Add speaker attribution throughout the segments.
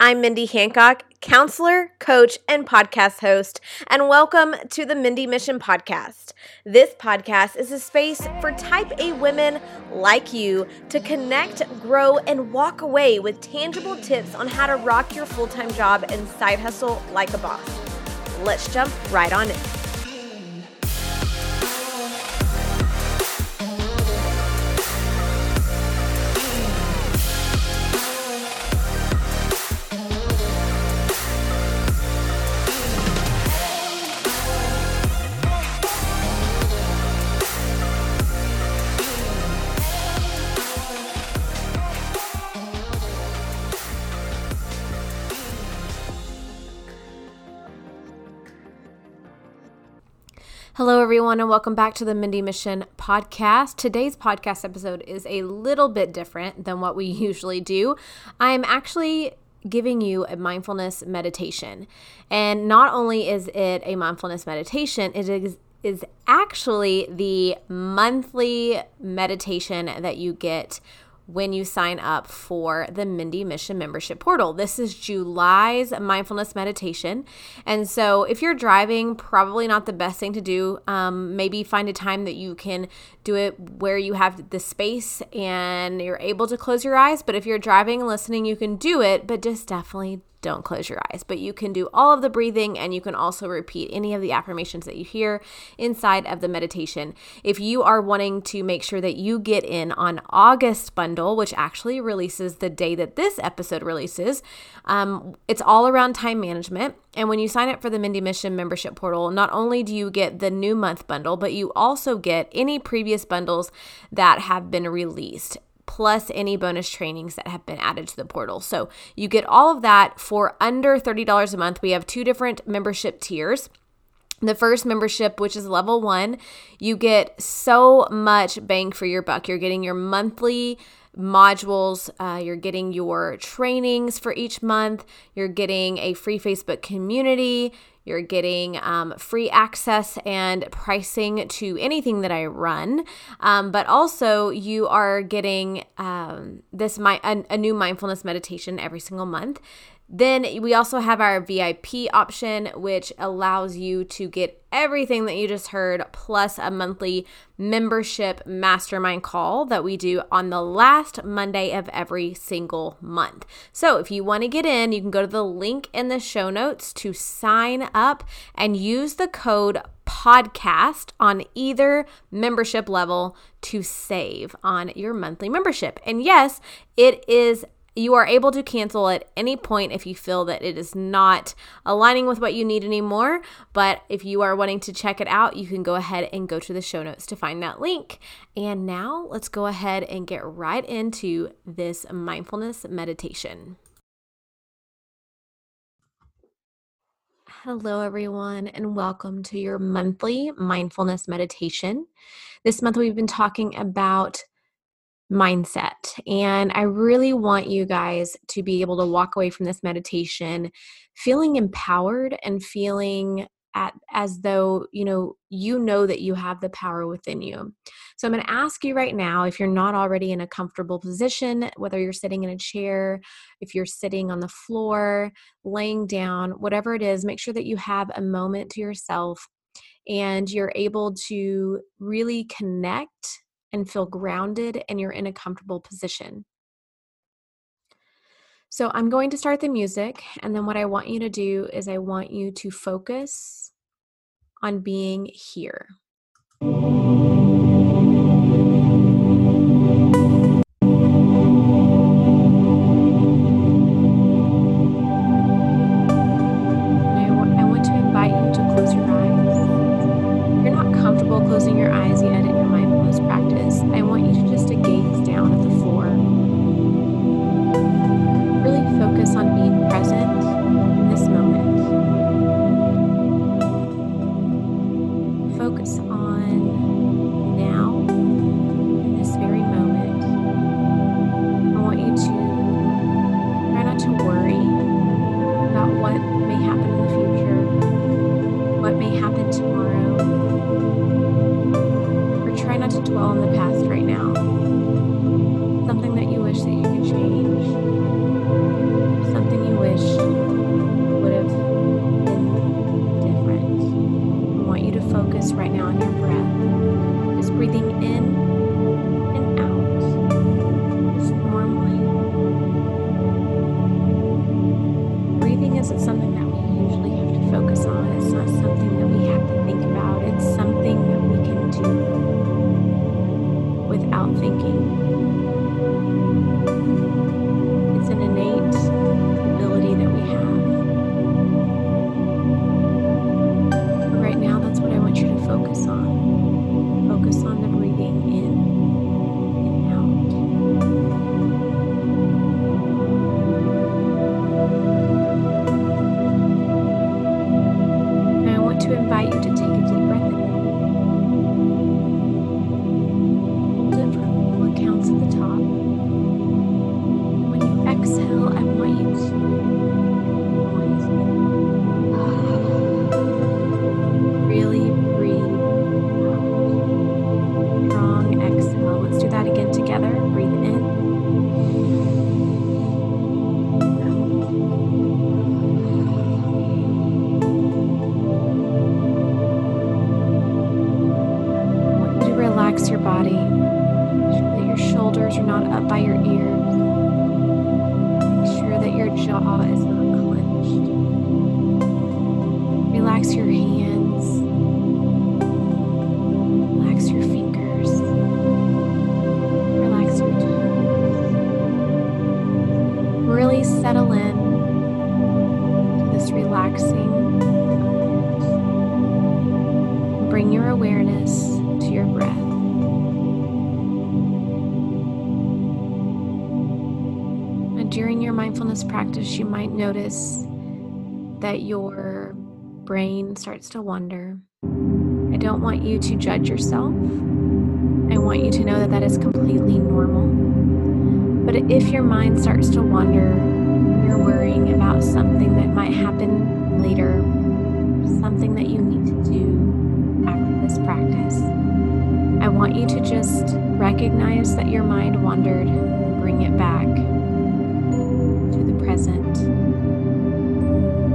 Speaker 1: I'm Mindy Hancock, counselor, coach, and podcast host, and welcome to the Mindy Mission Podcast. This podcast is a space for type A women like you to connect, grow, and walk away with tangible tips on how to rock your full time job and side hustle like a boss. Let's jump right on in. Hello, everyone, and welcome back to the Mindy Mission podcast. Today's podcast episode is a little bit different than what we usually do. I'm actually giving you a mindfulness meditation. And not only is it a mindfulness meditation, it is is actually the monthly meditation that you get when you sign up for the Mindy Mission membership portal. This is July's mindfulness meditation. And so, if you're driving, probably not the best thing to do. Um, maybe find a time that you can do it where you have the space and you're able to close your eyes. But if you're driving and listening, you can do it, but just definitely don't close your eyes. But you can do all of the breathing and you can also repeat any of the affirmations that you hear inside of the meditation. If you are wanting to make sure that you get in on August bundle, which actually releases the day that this episode releases, um, it's all around time management. And when you sign up for the Mindy Mission membership portal, not only do you get the new month bundle, but you also get any previous bundles that have been released plus any bonus trainings that have been added to the portal. So you get all of that for under $30 a month. We have two different membership tiers. The first membership, which is level one, you get so much bang for your buck. You're getting your monthly modules. Uh, you're getting your trainings for each month. You're getting a free Facebook community. You're getting um, free access and pricing to anything that I run, um, but also you are getting um, this my a, a new mindfulness meditation every single month. Then we also have our VIP option, which allows you to get everything that you just heard, plus a monthly membership mastermind call that we do on the last Monday of every single month. So if you want to get in, you can go to the link in the show notes to sign up and use the code podcast on either membership level to save on your monthly membership. And yes, it is you are able to cancel at any point if you feel that it is not aligning with what you need anymore. But if you are wanting to check it out, you can go ahead and go to the show notes to find that link. And now let's go ahead and get right into this mindfulness meditation. Hello, everyone, and welcome to your monthly mindfulness meditation. This month, we've been talking about mindset. And I really want you guys to be able to walk away from this meditation feeling empowered and feeling at, as though you know you know that you have the power within you. So I'm going to ask you right now if you're not already in a comfortable position, whether you're sitting in a chair, if you're sitting on the floor, laying down, whatever it is, make sure that you have a moment to yourself and you're able to really connect and feel grounded and you're in a comfortable position. So I'm going to start the music, and then what I want you to do is I want you to focus on being here. At the top. When you exhale, I want you to really breathe out. Strong exhale. Let's do that again together. Breathe in. I want you to relax your body. Are not up by your ears. You might notice that your brain starts to wander. I don't want you to judge yourself. I want you to know that that is completely normal. But if your mind starts to wander, you're worrying about something that might happen later, something that you need to do after this practice. I want you to just recognize that your mind wandered, and bring it back to the present,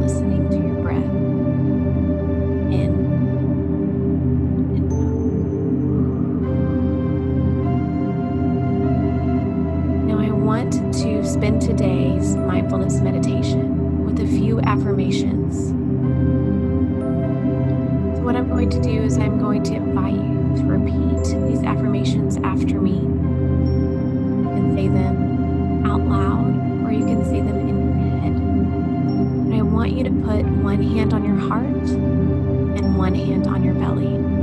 Speaker 1: listening to your breath in and out. Now, I want to spend today's mindfulness meditation with a few affirmations. So, what I'm going to do is I'm going to invite you to repeat these affirmations after me. and say them out loud or you can say them in your head. And I want you to put one hand on your heart and one hand on your belly.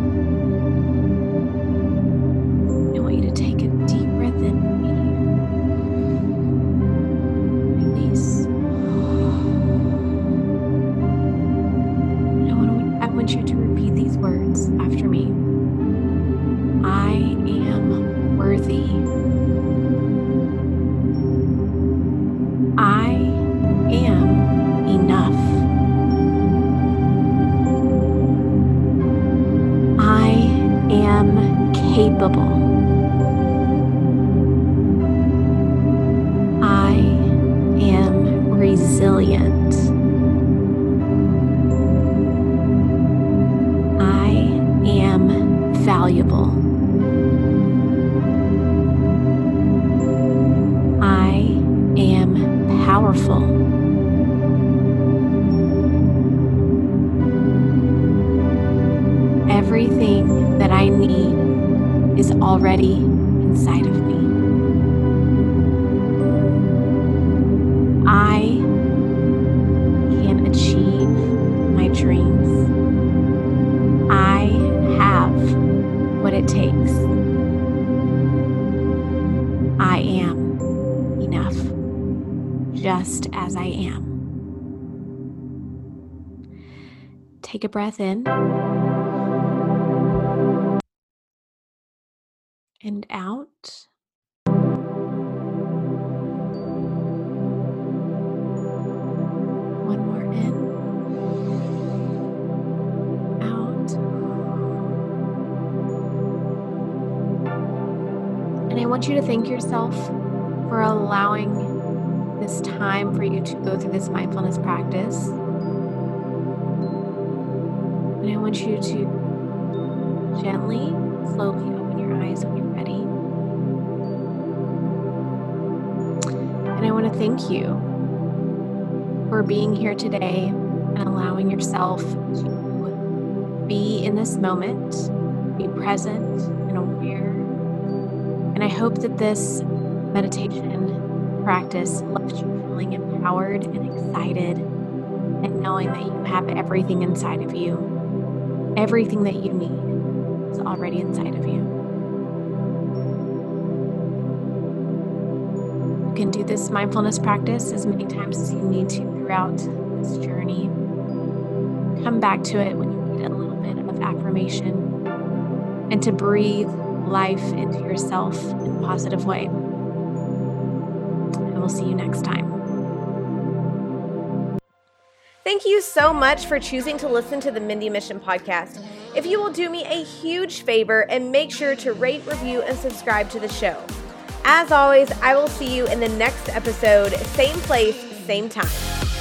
Speaker 1: Valuable. I am powerful. Just as I am. Take a breath in and out. One more in, out. And I want you to thank yourself for allowing this time for you to go through this mindfulness practice. And I want you to gently, slowly open your eyes when you're ready. And I want to thank you for being here today and allowing yourself to be in this moment, be present and aware. And I hope that this meditation practice left you feeling empowered and excited and knowing that you have everything inside of you. Everything that you need is already inside of you. You can do this mindfulness practice as many times as you need to throughout this journey. Come back to it when you need a little bit of affirmation and to breathe life into yourself in a positive way. Will see you next time.
Speaker 2: Thank you so much for choosing to listen to the Mindy Mission podcast. If you will do me a huge favor and make sure to rate, review, and subscribe to the show. As always, I will see you in the next episode, same place, same time.